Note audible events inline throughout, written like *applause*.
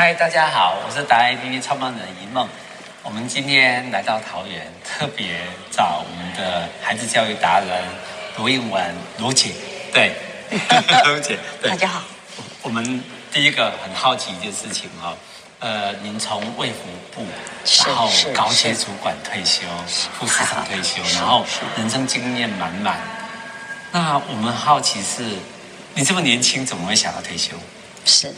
嗨，大家好，我是达爱 APP 创办人一梦。我们今天来到桃园，特别找我们的孩子教育达人卢映雯卢姐。对，*laughs* 卢姐，对，大家好。我们第一个很好奇一件事情哈，呃，您从卫福部，然后高阶主管退休，副市长退休，*laughs* 然后人生经验满满。那我们好奇是，你这么年轻，怎么会想要退休？是，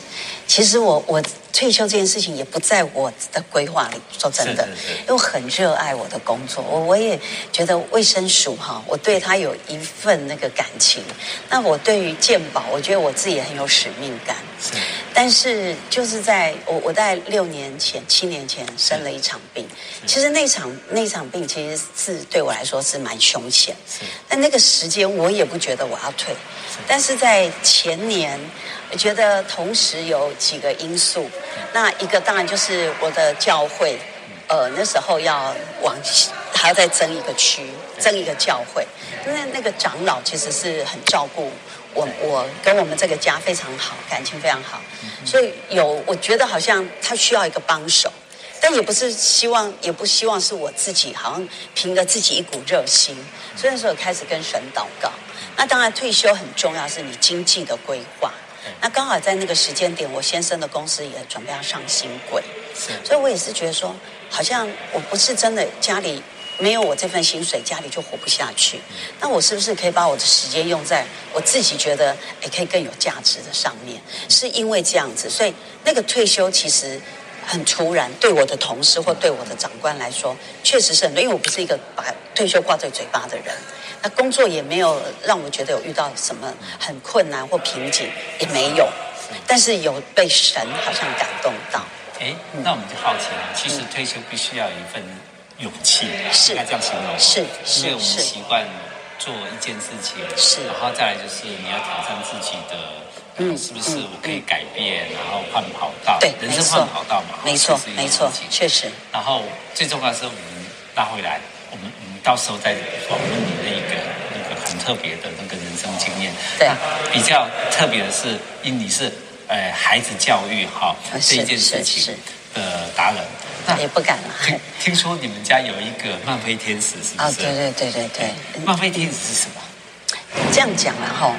其实我我退休这件事情也不在我的规划里。说真的，因为我很热爱我的工作，我我也觉得卫生署哈，我对他有一份那个感情。那我对于健保，我觉得我自己也很有使命感。是，但是就是在我我在六年前、七年前生了一场病，其实那场那场病其实是对我来说是蛮凶险。是，但那个时间我也不觉得我要退，但是在前年。我觉得同时有几个因素，那一个当然就是我的教会，呃，那时候要往还要再增一个区，增一个教会，因为那个长老其实是很照顾我，我跟我们这个家非常好，感情非常好，所以有我觉得好像他需要一个帮手，但也不是希望，也不希望是我自己，好像凭着自己一股热心，所以那时候开始跟神祷告。那当然退休很重要，是你经济的规划。那刚好在那个时间点，我先生的公司也准备要上新轨，是，所以我也是觉得说，好像我不是真的家里没有我这份薪水，家里就活不下去。那我是不是可以把我的时间用在我自己觉得也可以更有价值的上面？是因为这样子，所以那个退休其实很突然，对我的同事或对我的长官来说，确实是很多，因为我不是一个把退休挂在嘴巴的人。那工作也没有让我觉得有遇到什么很困难或瓶颈，也没有，但是有被神好像感动到。哎，那我们就好奇了，其实退休必须要有一份勇气，是应该这样形容，是是，因为我们习惯做一件事情，是，然后再来就是你要挑战自己的，嗯，是不是我可以改变，然后换跑道，对，人生换跑道嘛，没错，没错，确实。然后最重要的是我们拉回来，我们我们到时候再访问你的一个那个很特别的那个人生经验。对，比较特别的是，因你是呃孩子教育哈这一件事情的达人。那也不敢了。听说你们家有一个漫飞天使，是不是？啊，对对对对对。漫飞天使是什么？这样讲了哈，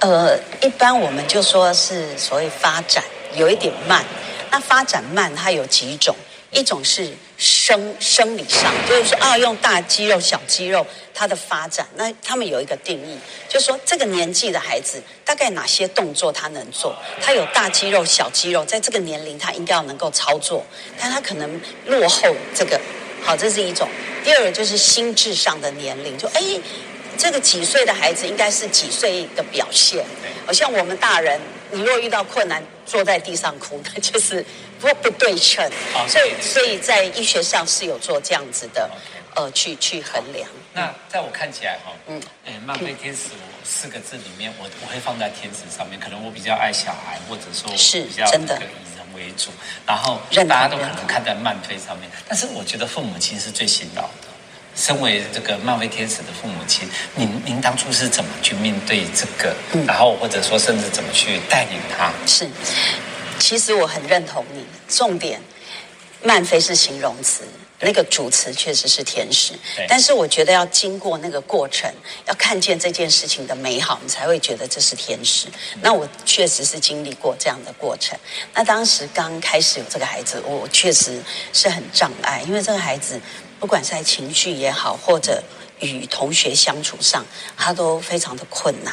呃，一般我们就说是所谓发展有一点慢。那发展慢，它有几种？一种是生生理上，就是说啊，用大肌肉、小肌肉，它的发展，那他们有一个定义，就是说这个年纪的孩子大概哪些动作他能做，他有大肌肉、小肌肉，在这个年龄他应该要能够操作，但他可能落后这个，好，这是一种。第二个就是心智上的年龄，就哎，这个几岁的孩子应该是几岁的表现，好像我们大人。你若遇到困难，坐在地上哭，那 *laughs* 就是不不对称。所以，所以在医学上是有做这样子的，呃，去去衡量。那在我看起来哈，嗯，哎，曼菲天使四个字里面，我我会放在天使上面。可能我比较爱小孩，或者说是比较这个以人为主，然后大家都可能看在曼菲上面。但是我觉得父母亲是最辛劳的。身为这个漫威天使的父母亲，您您当初是怎么去面对这个？嗯、然后或者说甚至怎么去带领他？是，其实我很认同你。重点，漫飞是形容词，那个主词确实是天使。但是我觉得要经过那个过程，要看见这件事情的美好，你才会觉得这是天使。嗯、那我确实是经历过这样的过程。那当时刚开始有这个孩子，我确实是很障碍，因为这个孩子。不管是在情绪也好，或者与同学相处上，他都非常的困难，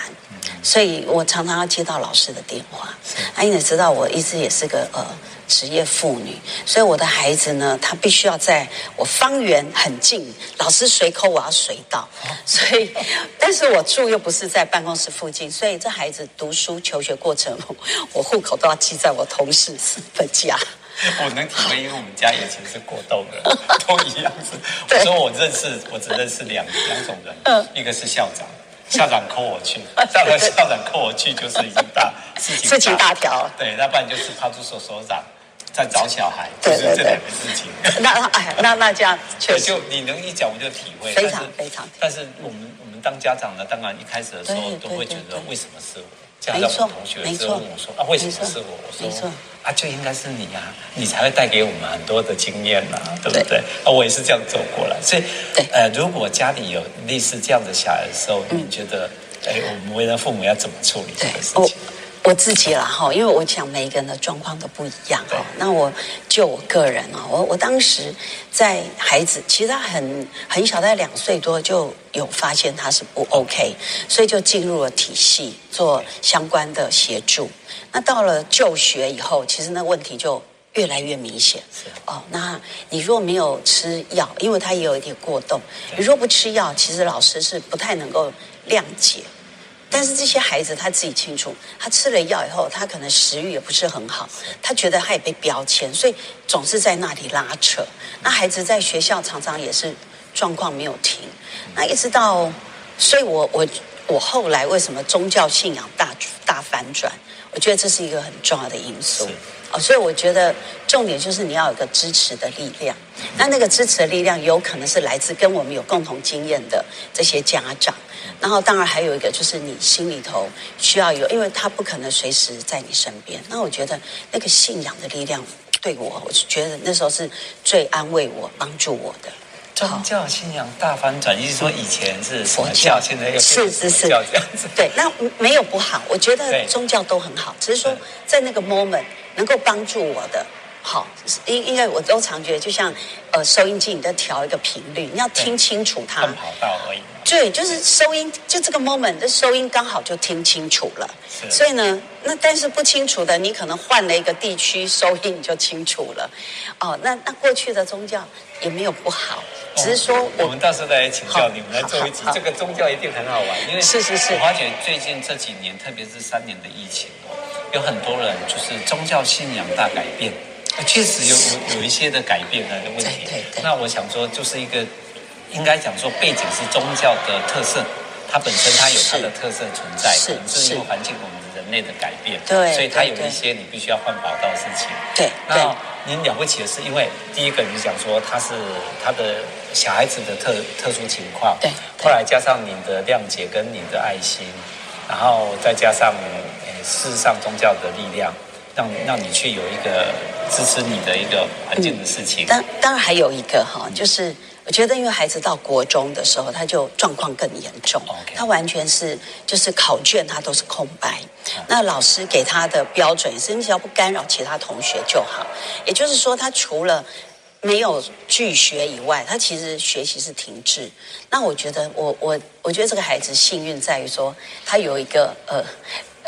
所以我常常要接到老师的电话。啊，你也知道，我一直也是个呃职业妇女，所以我的孩子呢，他必须要在我方圆很近，老师随口我要随到，所以，但是我住又不是在办公室附近，所以这孩子读书求学过程，*laughs* 我户口都要记在我同事的家。*laughs* 我能体会，因为我们家以前是过动的，*laughs* 都一样子。我说我认识，我只认识两两种人，一个是校长，校长扣我去，*laughs* 校长校长扣我去就是已经大事情事情大条。对，那不然就是派出所所长在找小孩，就是这两个事情。那哎，那那这样确实，就你能一讲我就体会，非常非常。但是我们我们当家长的，当然一开始的时候都会觉得为什么是我？这样让我同学之后问我说啊，为什么是我？我说。啊，就应该是你啊，你才会带给我们很多的经验呐、啊，对不对？啊，我也是这样走过来，所以，呃，如果家里有类似这样的小孩的时候，嗯、你觉得，哎，我们为人父母要怎么处理这个事情？我自己啦哈，因为我想每一个人的状况都不一样哈。那我就我个人啊，我我当时在孩子其实他很很小，在两岁多就有发现他是不 OK，所以就进入了体系做相关的协助。那到了就学以后，其实那问题就越来越明显。哦，那你若没有吃药，因为他也有一点过动，你若不吃药，其实老师是不太能够谅解。但是这些孩子他自己清楚，他吃了药以后，他可能食欲也不是很好，他觉得他也被标签，所以总是在那里拉扯。那孩子在学校常常也是状况没有停，那一直到，所以我我我后来为什么宗教信仰大大反转？我觉得这是一个很重要的因素哦，所以我觉得重点就是你要有个支持的力量。那那个支持的力量有可能是来自跟我们有共同经验的这些家长。然后，当然还有一个就是你心里头需要有，因为他不可能随时在你身边。那我觉得那个信仰的力量对我，我是觉得那时候是最安慰我、帮助我的。宗教信仰大翻转，意思说以前是佛教，现在又是是是这样子。对，那没有不好，我觉得宗教都很好，只是说在那个 moment 能够帮助我的。好，因因为我都常觉得，就像呃收音机，你在调一个频率，你要听清楚它。跑道而已。对，就是收音，就这个 moment，这收音刚好就听清楚了。所以呢，那但是不清楚的，你可能换了一个地区收音，你就清楚了。哦，那那过去的宗教也没有不好，只是说我，我们到时候再来请教你们来做一集，这个宗教一定很好玩，因为是是是。我发觉最近这几年，特别是三年的疫情，有很多人就是宗教信仰大改变。确实有有有一些的改变的问题。那我想说，就是一个应该讲说，背景是宗教的特色，它本身它有它的特色存在，可能是因为环境我们人类的改变，对，所以它有一些你必须要换跑道的事情。对，那您了不起的是，因为第一个你讲说他是他的小孩子的特特殊情况，对，后来加上你的谅解跟你的爱心，然后再加上事实上宗教的力量。让让你去有一个支持你的一个环境的事情。当、嗯、当然还有一个哈，就是我觉得，因为孩子到国中的时候，他就状况更严重。他完全是就是考卷他都是空白。嗯、那老师给他的标准是，你只要不干扰其他同学就好。也就是说，他除了没有拒学以外，他其实学习是停滞。那我觉得，我我我觉得这个孩子幸运在于说，他有一个呃。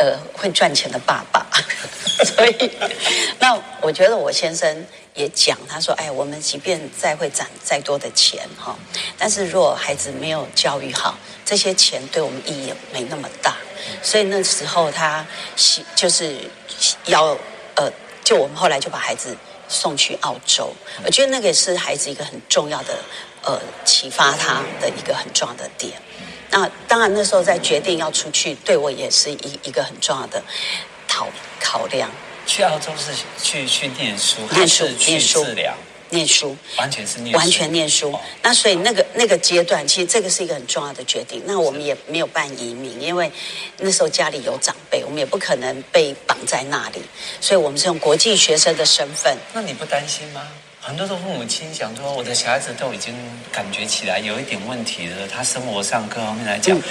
呃，会赚钱的爸爸，*laughs* 所以那我觉得我先生也讲，他说：“哎，我们即便再会攒再多的钱哈，但是如果孩子没有教育好，这些钱对我们意义也没那么大。所以那时候他就是要呃，就我们后来就把孩子送去澳洲。我觉得那个也是孩子一个很重要的呃启发他的一个很重要的点。”那当然，那时候在决定要出去，对我也是一一个很重要的考考量。去澳洲是去去念书，还是去治疗？念书，完全是念书，完全念书。那所以那个那个阶段，其实这个是一个很重要的决定。那我们也没有办移民，因为那时候家里有长辈，我们也不可能被绑在那里，所以我们是用国际学生的身份。那你不担心吗？很多的父母亲想说，我的小孩子都已经感觉起来有一点问题了，他生活上各方面来讲，嗯、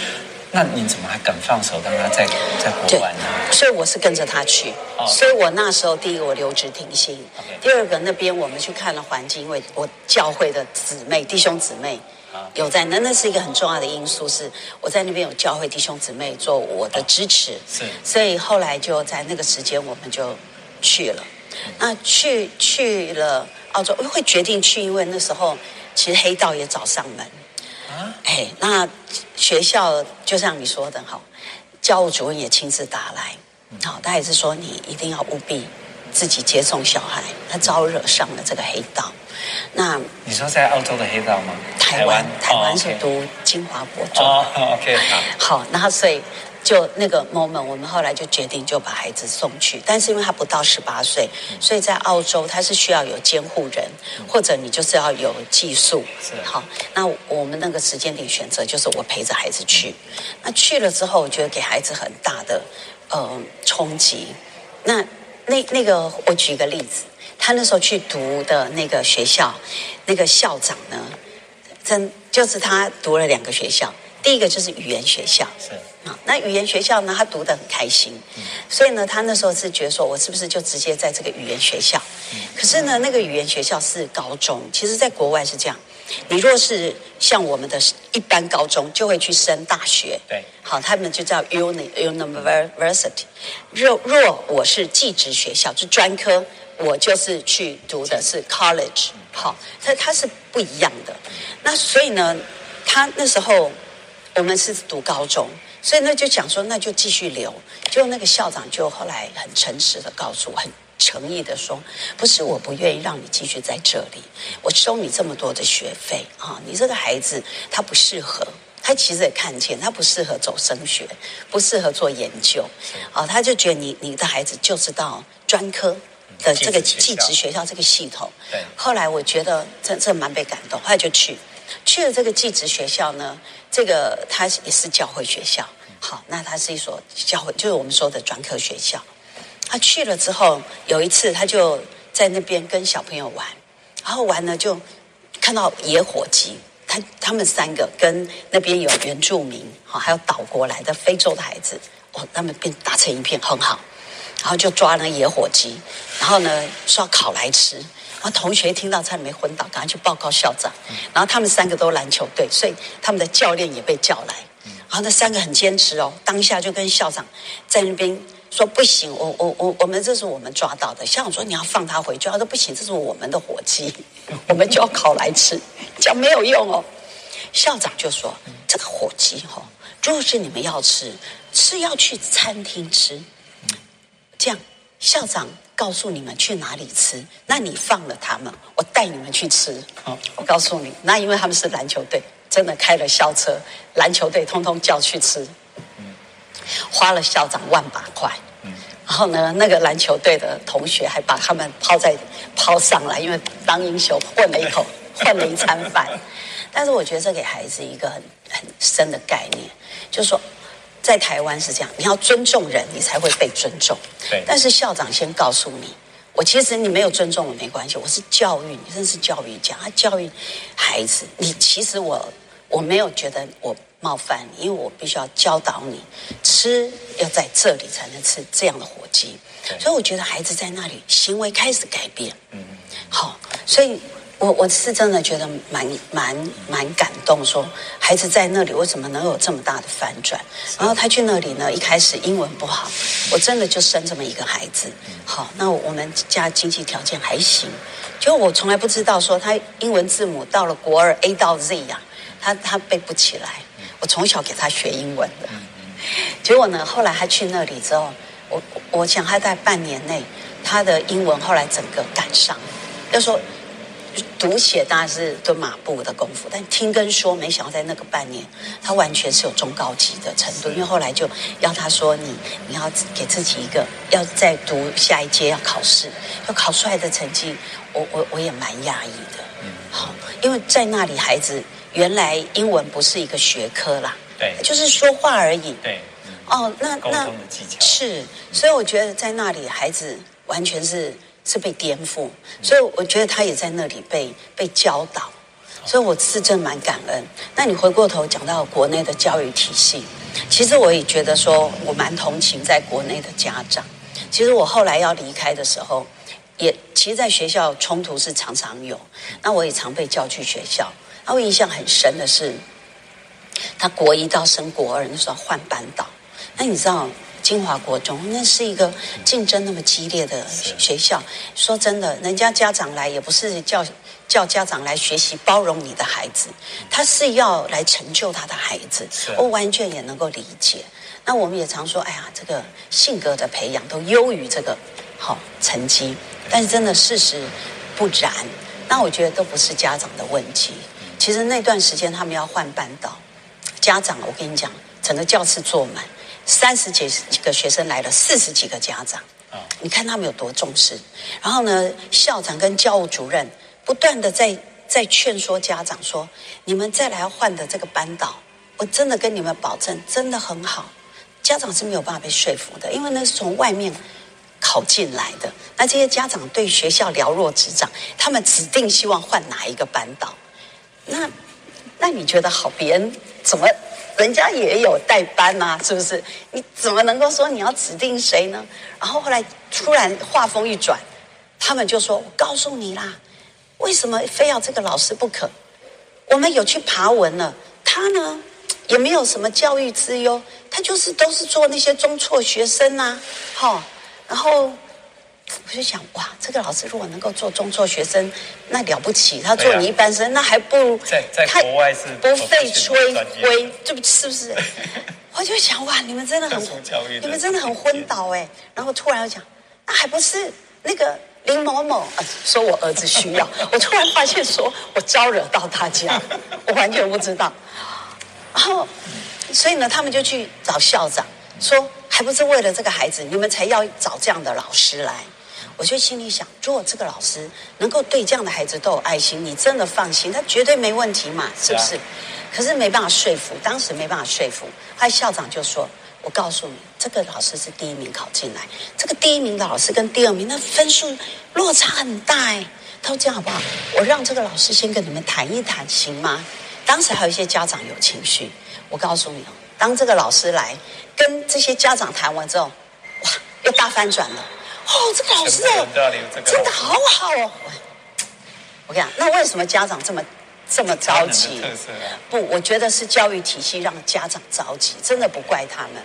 那你怎么还敢放手让他在在国外呢？所以我是跟着他去，哦、所以我那时候第一个我留职停薪.第二个那边我们去看了环境，因为我教会的姊妹弟兄姊妹有在那，那是一个很重要的因素，是我在那边有教会弟兄姊妹做我的支持，哦、是，所以后来就在那个时间我们就去了，嗯、那去去了。澳洲会决定去，因为那时候其实黑道也找上门。啊，哎，那学校就像你说的，哈，教务主任也亲自打来，好，他也是说你一定要务必自己接送小孩，他招惹上了这个黑道。那你说在澳洲的黑道吗？台湾，台湾是读金华国中。哦，OK，好。好，那所以。就那个 moment，我们后来就决定就把孩子送去，但是因为他不到十八岁，所以在澳洲他是需要有监护人，或者你就是要有寄宿。是好，那我们那个时间点选择就是我陪着孩子去。那去了之后，我觉得给孩子很大的呃冲击。那那那个我举一个例子，他那时候去读的那个学校，那个校长呢，真就是他读了两个学校，第一个就是语言学校，是啊，那语言学校呢，他读得很开心，嗯、所以呢，他那时候是觉得说，我是不是就直接在这个语言学校？嗯、可是呢，那个语言学校是高中，其实在国外是这样。你若是像我们的一般高中，就会去升大学。对，好，他们就叫 uni university。若若我是技职学校，就专科，我就是去读的是 college。好，它它是不一样的。那所以呢，他那时候我们是读高中，所以呢就讲说，那就继续留。就那个校长就后来很诚实的告诉我，很。诚意的说，不是我不愿意让你继续在这里，我收你这么多的学费啊，你这个孩子他不适合，他其实也看见他不适合走升学，不适合做研究，啊，他就觉得你你的孩子就是到专科的这个技职学校这个系统。对。后来我觉得这这蛮被感动，后来就去去了这个技职学校呢，这个他也是教会学校，好，那他是一所教会，就是我们说的专科学校。他去了之后，有一次他就在那边跟小朋友玩，然后玩呢就看到野火鸡，他他们三个跟那边有原住民，哈，还有岛国来的非洲的孩子，哦，他们便打成一片，很好，然后就抓那野火鸡，然后呢说要烤来吃，然后同学听到差点没昏倒，赶快去报告校长，然后他们三个都篮球队，所以他们的教练也被叫来，然后那三个很坚持哦，当下就跟校长在那边。说不行，我我我我们这是我们抓到的。校长说你要放他回去，他说不行，这是我们的火鸡，*laughs* 我们就要烤来吃，讲没有用哦。校长就说这个火鸡哈、哦，如果是你们要吃，是要去餐厅吃。这样，校长告诉你们去哪里吃，那你放了他们，我带你们去吃。我告诉你，那因为他们是篮球队，真的开了校车，篮球队通通叫去吃。花了校长万把块，然后呢，那个篮球队的同学还把他们抛在抛上来，因为当英雄混了一口，混了一餐饭。但是我觉得这给孩子一个很很深的概念，就是说，在台湾是这样，你要尊重人，你才会被尊重。对。但是校长先告诉你，我其实你没有尊重我没关系，我是教育你，真是教育家，他教育孩子。你其实我我没有觉得我。冒犯你，因为我必须要教导你，吃要在这里才能吃这样的火鸡，所以我觉得孩子在那里行为开始改变。嗯，好，所以我我是真的觉得蛮蛮蛮感动，说孩子在那里为什么能有这么大的反转？然后他去那里呢，一开始英文不好，我真的就生这么一个孩子。好，那我们家经济条件还行，就我从来不知道说他英文字母到了国二 A 到 Z 呀、啊，他他背不起来。我从小给他学英文的，结果呢，后来他去那里之后，我我想他在半年内，他的英文后来整个赶上。要说读写当然是蹲马步的功夫，但听跟说，没想到在那个半年，他完全是有中高级的程度。因为后来就要他说你你要给自己一个要再读下一阶要考试，要考出来的成绩，我我我也蛮讶异的。嗯好，因为在那里孩子。原来英文不是一个学科啦，对，就是说话而已。对，嗯、哦，那那是，所以我觉得在那里孩子完全是是被颠覆，所以我觉得他也在那里被被教导，所以我是真蛮感恩。那你回过头讲到国内的教育体系，其实我也觉得说我蛮同情在国内的家长。其实我后来要离开的时候，也其实，在学校冲突是常常有，那我也常被叫去学校。我印象很深的是，他国一到升国二那时候换班导。那你知道金华国中那是一个竞争那么激烈的学校。说真的，人家家长来也不是叫叫家长来学习包容你的孩子，他是要来成就他的孩子。我完全也能够理解。那我们也常说，哎呀，这个性格的培养都优于这个好成绩。但是真的事实不然。那我觉得都不是家长的问题。其实那段时间他们要换班导，家长我跟你讲，整个教室坐满，三十几个学生来了，四十几个家长，你看他们有多重视。然后呢，校长跟教务主任不断的在在劝说家长说，你们再来换的这个班导，我真的跟你们保证，真的很好。家长是没有办法被说服的，因为那是从外面考进来的。那这些家长对学校了若指掌，他们指定希望换哪一个班导。那那你觉得好？别人怎么？人家也有代班呐、啊，是不是？你怎么能够说你要指定谁呢？然后后来突然话锋一转，他们就说：“我告诉你啦，为什么非要这个老师不可？我们有去爬文了，他呢也没有什么教育资优，他就是都是做那些中辍学生呐、啊，哈、然后。”我就想，哇，这个老师如果能够做中辍学生，那了不起。他做你一般生，啊、那还不如在在国外是不费吹灰，这不是不是？*laughs* 我就想，哇，你们真的很，你们真的很昏倒哎。然后突然又讲，那还不是那个林某某啊，说我儿子需要。*laughs* 我突然发现，说我招惹到大家，我完全不知道。然后，所以呢，他们就去找校长，说还不是为了这个孩子，你们才要找这样的老师来。我就心里想，如果这个老师能够对这样的孩子都有爱心，你真的放心，他绝对没问题嘛，是不是？可是没办法说服，当时没办法说服。后来校长就说：“我告诉你，这个老师是第一名考进来，这个第一名的老师跟第二名那分数落差很大哎。”他说：“这样好不好？我让这个老师先跟你们谈一谈，行吗？”当时还有一些家长有情绪。我告诉你哦，当这个老师来跟这些家长谈完之后，哇，又大翻转了。哦，这个老师哦，真的好好哦。我跟你讲，那为什么家长这么这么着急？不，我觉得是教育体系让家长着急，真的不怪他们。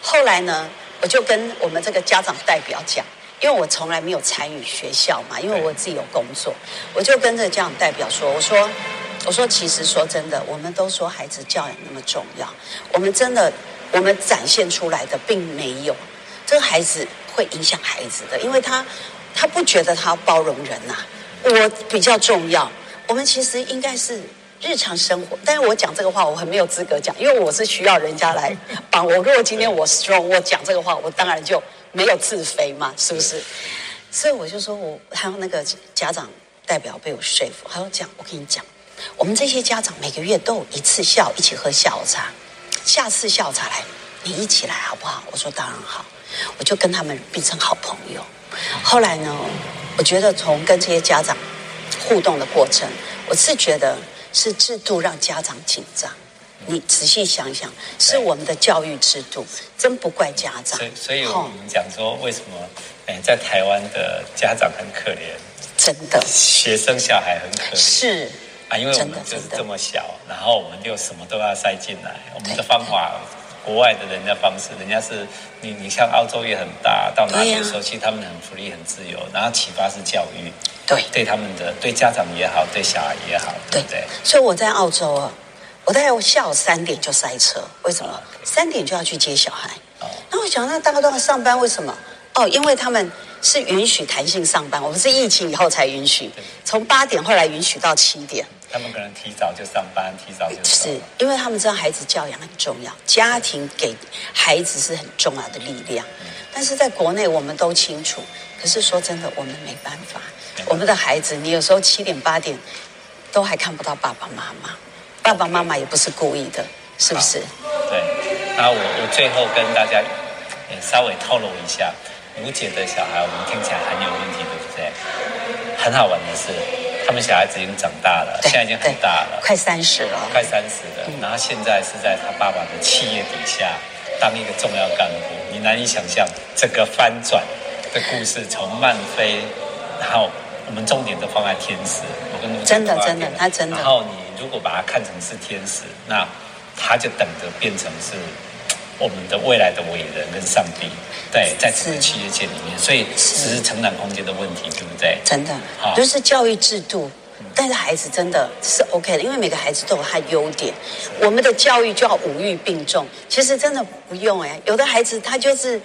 后来呢，我就跟我们这个家长代表讲，因为我从来没有参与学校嘛，因为我自己有工作，我就跟这个家长代表说：“我说，我说，其实说真的，我们都说孩子教养那么重要，我们真的，我们展现出来的并没有这个孩子。”会影响孩子的，因为他他不觉得他包容人呐、啊，我比较重要。我们其实应该是日常生活，但是我讲这个话我很没有资格讲，因为我是需要人家来 *laughs* 帮我。如果今天我 strong，我讲这个话，我当然就没有自肥嘛，是不是？所以我就说我还有那个家长代表被我说服，还有讲，我跟你讲，我们这些家长每个月都有一次下午一起喝下午茶，下次下午茶来，你一起来好不好？我说当然好。我就跟他们变成好朋友。后来呢，我觉得从跟这些家长互动的过程，我是觉得是制度让家长紧张。你仔细想想，是我们的教育制度，真不怪家长。所以，所以我们讲说，为什么哎，在台湾的家长很可怜？真的，学生小孩很可怜。是啊，因为我们就是这么小，然后我们就什么都要塞进来，我们的方法。国外的人家方式，人家是你，你像澳洲也很大，到哪里的时候，其实他们很福利、很自由，然后启发是教育，对，对他们的对家长也好，对小孩也好，对不对？所以我在澳洲啊，我大概下午三点就塞车，为什么？三点就要去接小孩。那我想，那大家都要上班，为什么？哦，因为他们是允许弹性上班，我们是疫情以后才允许，从八点后来允许到七点。他们可能提早就上班，提早就。是因为他们知道孩子教养很重要，家庭给孩子是很重要的力量。但是在国内我们都清楚，可是说真的，我们没办法。我们的孩子，你有时候七点八点都还看不到爸爸妈妈，爸爸妈妈也不是故意的，是不是？对。那我我最后跟大家稍微透露一下，吴姐的小孩，我们听起来很有问题，对不对？很好玩的是。他们小孩子已经长大了，现在已经很大了，快三十了，快三十了。然后现在是在他爸爸的企业底下当一个重要干部，你难以想象这个翻转的故事，从漫飞，然后我们重点都放在天使。我跟你真的真的，他真的。然后你如果把它看成是天使，那他就等着变成是我们的未来的伟人跟上帝。对，在整个企业界里面，所以只是成长空间的问题，对不对？真的，好，就是教育制度，但是孩子真的是 OK 的，因为每个孩子都有他优点。我们的教育就要五育并重，其实真的不用哎，有的孩子他就是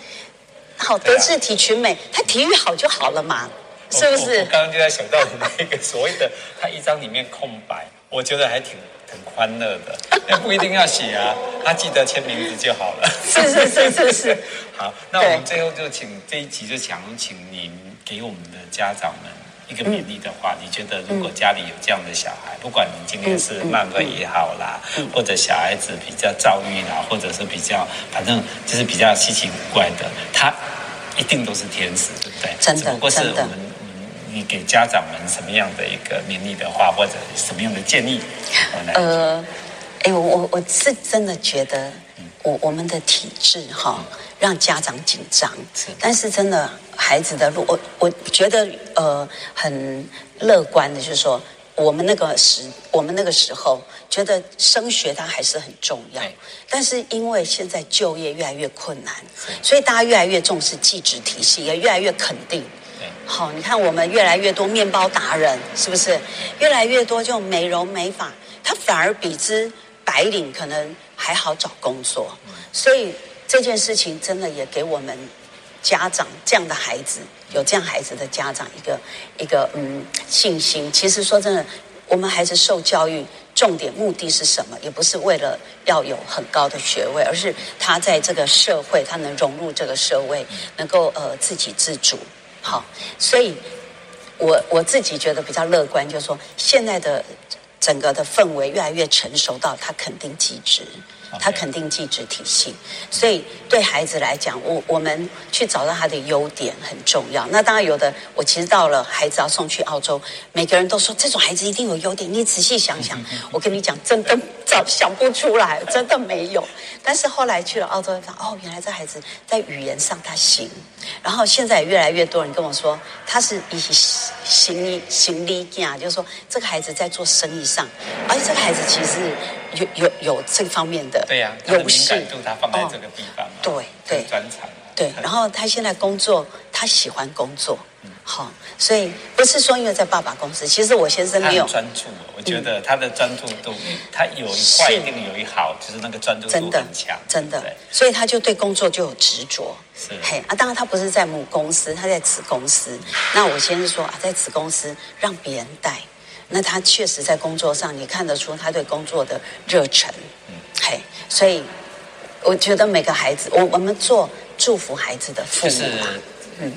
好德智体群美，他体育好就好了嘛，是不是？我刚刚就在想到你那个所谓的他一张里面空白，我觉得还挺。很欢乐的，那 *laughs* 不一定要写啊，他记得签名字就好了。是是是是是。*laughs* 好，那我们最后就请这一集就想请您给我们的家长们一个勉励的话。嗯、你觉得如果家里有这样的小孩，不管你今天是慢热也好啦，或者小孩子比较躁郁啦，或者是比较反正就是比较稀奇古怪的，他一定都是天使，对不对？真的，不过是我们你给家长们什么样的一个勉励的话，或者什么样的建议？呃，哎，我我我是真的觉得，我我们的体制哈，让家长紧张。但是真的孩子的路，我我觉得呃很乐观的，就是说。我们那个时，我们那个时候觉得升学它还是很重要，但是因为现在就业越来越困难，所以大家越来越重视技职体系，也越来越肯定。好，你看我们越来越多面包达人，是不是？越来越多就美容美发，他反而比之白领可能还好找工作，所以这件事情真的也给我们。家长这样的孩子，有这样孩子的家长，一个一个嗯信心。其实说真的，我们孩子受教育重点目的是什么？也不是为了要有很高的学位，而是他在这个社会，他能融入这个社会，能够呃自给自足。好，所以我我自己觉得比较乐观，就是说现在的整个的氛围越来越成熟到他肯定极致。他肯定技职体系，所以对孩子来讲，我我们去找到他的优点很重要。那当然有的，我其实到了孩子要送去澳洲，每个人都说这种孩子一定有优点。你仔细想想，我跟你讲，真的找想不出来，真的没有。但是后来去了澳洲，发现哦，原来这孩子在语言上他行。然后现在也越来越多人跟我说，他是以行行李架，就是说这个孩子在做生意上，而且这个孩子其实有有有这方面的。对呀，有敏感度他放在这个地方，对对专长，对。然后他现在工作，他喜欢工作，好，所以不是说因为在爸爸公司，其实我先生没有专注。我觉得他的专注度，他有一坏一定有一好，就是那个专注度很强，真的。所以他就对工作就有执着。是嘿啊，当然他不是在母公司，他在子公司。那我先是说啊，在子公司让别人带，那他确实在工作上，你看得出他对工作的热忱。嗯嘿，所以我觉得每个孩子，我我们做祝福孩子的父母，就是嗯，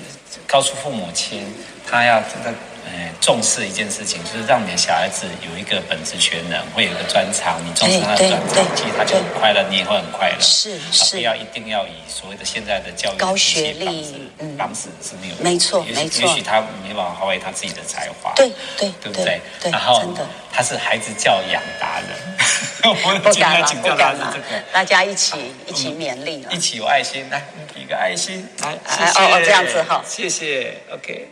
告诉父母亲，他要真的。重视一件事情，就是让你的小孩子有一个本职全能，会有一个专长。你重视他的专长，其实他就很快乐，你也会很快乐。是是，不要一定要以所谓的现在的教育高学历方式是没有没错没错。也许他没办法发挥他自己的才华，对对对不对？然后他是孩子教养达人，*laughs* 不敢了不敢了，大家一起一起勉励，一起有爱心，来一个爱心，来哦哦这样子哈，谢谢，OK。